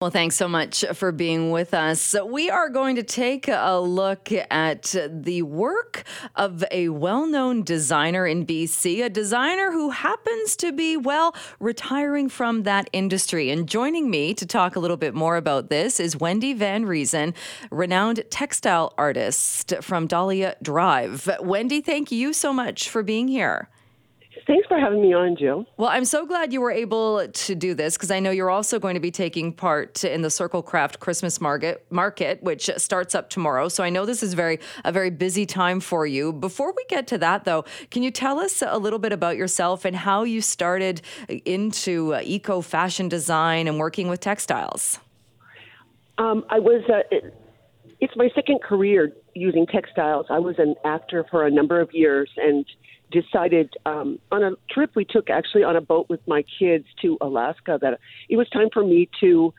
Well, thanks so much for being with us. We are going to take a look at the work of a well known designer in BC, a designer who happens to be, well, retiring from that industry. And joining me to talk a little bit more about this is Wendy Van Riesen, renowned textile artist from Dahlia Drive. Wendy, thank you so much for being here. Thanks for having me on, Jill. Well, I'm so glad you were able to do this because I know you're also going to be taking part in the Circle Craft Christmas Market, market, which starts up tomorrow. So I know this is very a very busy time for you. Before we get to that, though, can you tell us a little bit about yourself and how you started into uh, eco fashion design and working with textiles? Um, I was. Uh, it's my second career using textiles. I was an actor for a number of years and decided um, on a trip we took actually on a boat with my kids to Alaska that it was time for me to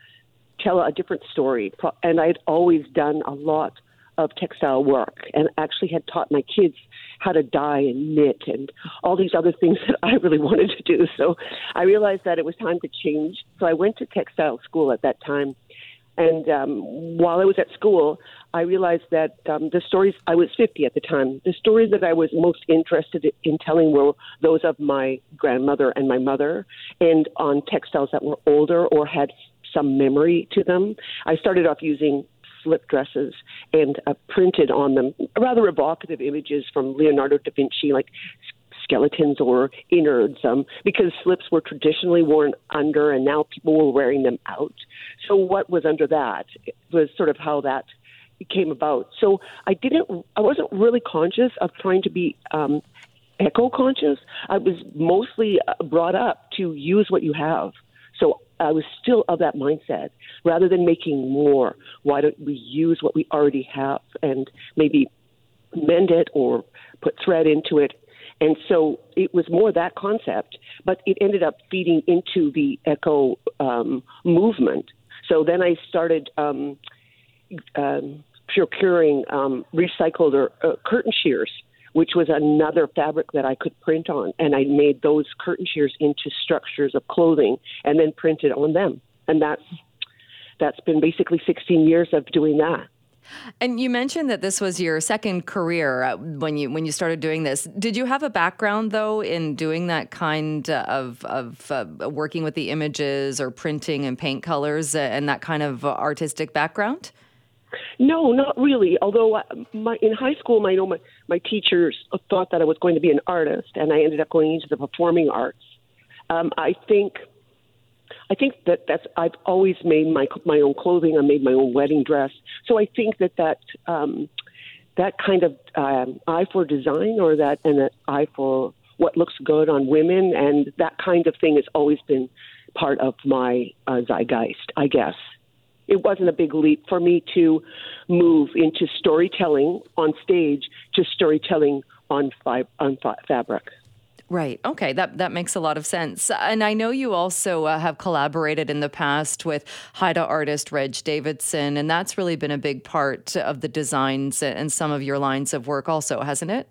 tell a different story. And I'd always done a lot of textile work and actually had taught my kids how to dye and knit and all these other things that I really wanted to do. So I realized that it was time to change. So I went to textile school at that time and um, while I was at school, I realized that um, the stories, I was 50 at the time, the stories that I was most interested in telling were those of my grandmother and my mother, and on textiles that were older or had some memory to them. I started off using slip dresses and uh, printed on them rather evocative images from Leonardo da Vinci, like skeletons or innards um, because slips were traditionally worn under and now people were wearing them out. So what was under that was sort of how that came about. So I didn't, I wasn't really conscious of trying to be um, eco conscious. I was mostly uh, brought up to use what you have. So I was still of that mindset. Rather than making more, why don't we use what we already have and maybe mend it or put thread into it and so it was more that concept, but it ended up feeding into the eco um, movement. So then I started um, um, procuring um, recycled or uh, curtain shears, which was another fabric that I could print on. And I made those curtain shears into structures of clothing and then printed on them. And that's that's been basically 16 years of doing that. And you mentioned that this was your second career uh, when you when you started doing this. Did you have a background though in doing that kind of of uh, working with the images or printing and paint colors and that kind of artistic background? No, not really. Although uh, my, in high school, my, you know, my my teachers thought that I was going to be an artist, and I ended up going into the performing arts. Um, I think I think that that's I've always made my my own clothing. I made my own wedding dress. So I think that that um, that kind of um, eye for design or that and an eye for what looks good on women and that kind of thing has always been part of my uh, zeitgeist. I guess it wasn't a big leap for me to move into storytelling on stage to storytelling on fi- on fa- fabric. Right. Okay. That that makes a lot of sense. And I know you also uh, have collaborated in the past with Haida artist Reg Davidson, and that's really been a big part of the designs and some of your lines of work, also, hasn't it?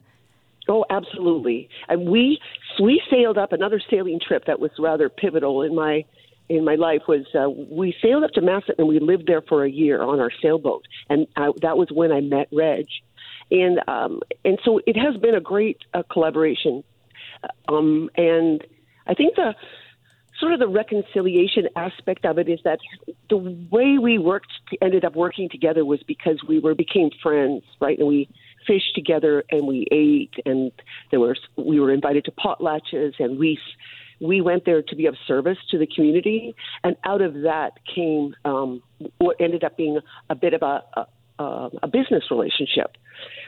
Oh, absolutely. And we we sailed up another sailing trip that was rather pivotal in my in my life was uh, we sailed up to Masset and we lived there for a year on our sailboat, and I, that was when I met Reg, and um, and so it has been a great uh, collaboration um, and I think the sort of the reconciliation aspect of it is that the way we worked ended up working together was because we were became friends, right? And we fished together and we ate and there was we were invited to potlatches and we we went there to be of service to the community and out of that came um, what ended up being a bit of a, a, a business relationship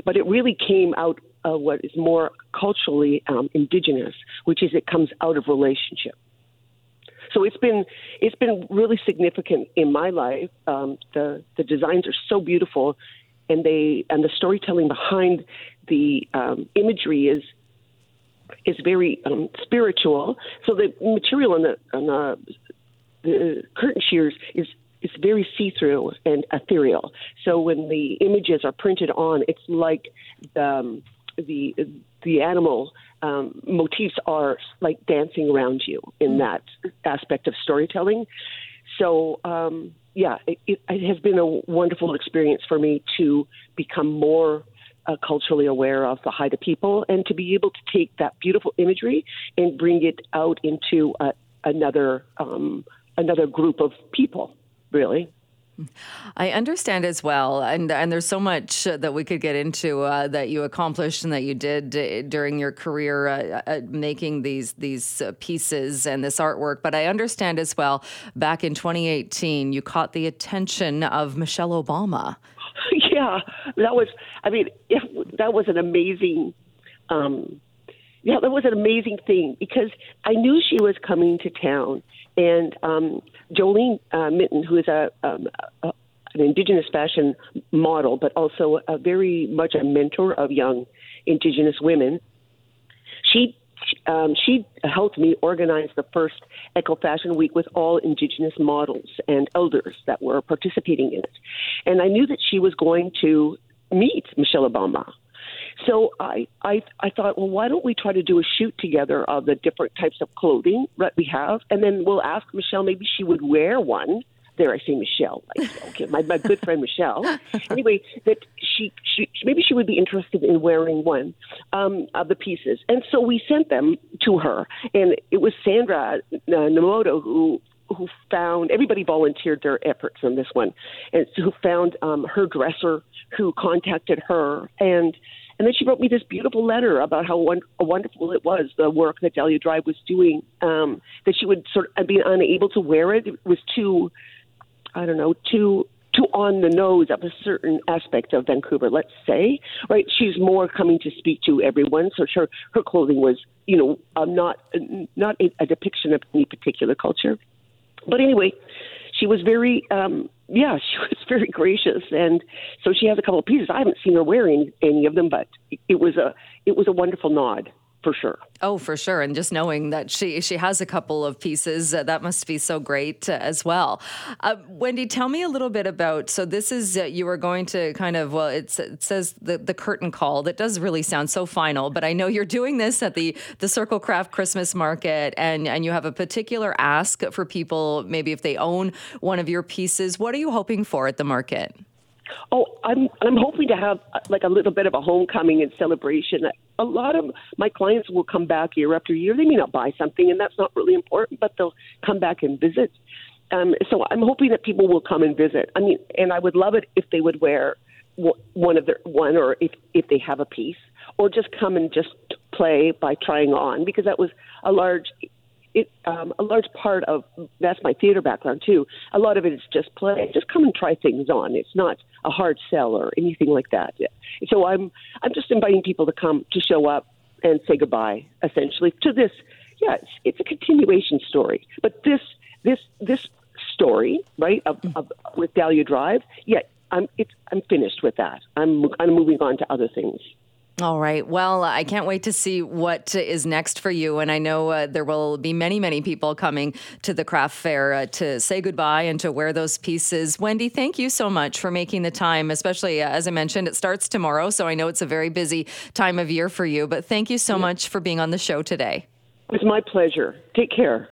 but it really came out of what is more culturally um, indigenous, which is it comes out of relationship. So it's been it's been really significant in my life. Um, the the designs are so beautiful, and they and the storytelling behind the um, imagery is is very um, spiritual. So the material on the on the, the curtain shears is it's very see-through and ethereal. So when the images are printed on, it's like um, the the animal um, motifs are like dancing around you in mm. that aspect of storytelling. So um, yeah, it, it has been a wonderful experience for me to become more uh, culturally aware of the Haida people and to be able to take that beautiful imagery and bring it out into uh, another um, another group of people, really. I understand as well, and and there's so much that we could get into uh, that you accomplished and that you did uh, during your career uh, uh, making these these uh, pieces and this artwork. But I understand as well. Back in 2018, you caught the attention of Michelle Obama. yeah, that was. I mean, that was an amazing. Um, yeah, that was an amazing thing because I knew she was coming to town, and um, Joleen uh, Mitton, who is a, um, a an Indigenous fashion model, but also a very much a mentor of young Indigenous women. She um, she helped me organize the first Eco Fashion Week with all Indigenous models and elders that were participating in it, and I knew that she was going to meet Michelle Obama. So I, I, I thought, well, why don't we try to do a shoot together of the different types of clothing that we have, and then we'll ask Michelle maybe she would wear one. There, I say Michelle. Like, okay, my, my good friend Michelle. Anyway, that she, she maybe she would be interested in wearing one um, of the pieces, and so we sent them to her, and it was Sandra uh, Namoto who who found everybody volunteered their efforts on this one, and who found um, her dresser, who contacted her, and and then she wrote me this beautiful letter about how won- wonderful it was, the work that Dahlia Drive was doing, um, that she would sort of be unable to wear it. It was too, I don't know, too too on the nose of a certain aspect of Vancouver, let's say, right? She's more coming to speak to everyone, so her her clothing was, you know, um, not not a, a depiction of any particular culture. But anyway, she was very um, yeah, she was very gracious, and so she has a couple of pieces. I haven't seen her wearing any of them, but it was a it was a wonderful nod for sure. Oh, for sure. And just knowing that she she has a couple of pieces, uh, that must be so great uh, as well. Uh, Wendy, tell me a little bit about. So this is uh, you were going to kind of well, it says the the curtain call. That does really sound so final, but I know you're doing this at the the Circle Craft Christmas Market, and and you have a particular ask for people. Maybe if they own one of your pieces, what are you hoping for at the market? Oh, I'm I'm hoping to have uh, like a little bit of a homecoming and celebration. A lot of my clients will come back year after year. They may not buy something, and that's not really important, but they'll come back and visit. Um, so I'm hoping that people will come and visit. I mean, and I would love it if they would wear one of their one, or if if they have a piece, or just come and just play by trying on, because that was a large it um, a large part of that's my theater background too. A lot of it is just play. Just come and try things on. It's not a hard sell or anything like that. So I'm I'm just inviting people to come to show up and say goodbye essentially to this. Yeah, it's, it's a continuation story, but this this this story right of, of with Dahlia Drive. Yeah, I'm it's I'm finished with that. I'm I'm moving on to other things. All right. Well, I can't wait to see what is next for you. And I know uh, there will be many, many people coming to the craft fair uh, to say goodbye and to wear those pieces. Wendy, thank you so much for making the time, especially uh, as I mentioned, it starts tomorrow. So I know it's a very busy time of year for you. But thank you so yeah. much for being on the show today. It's my pleasure. Take care.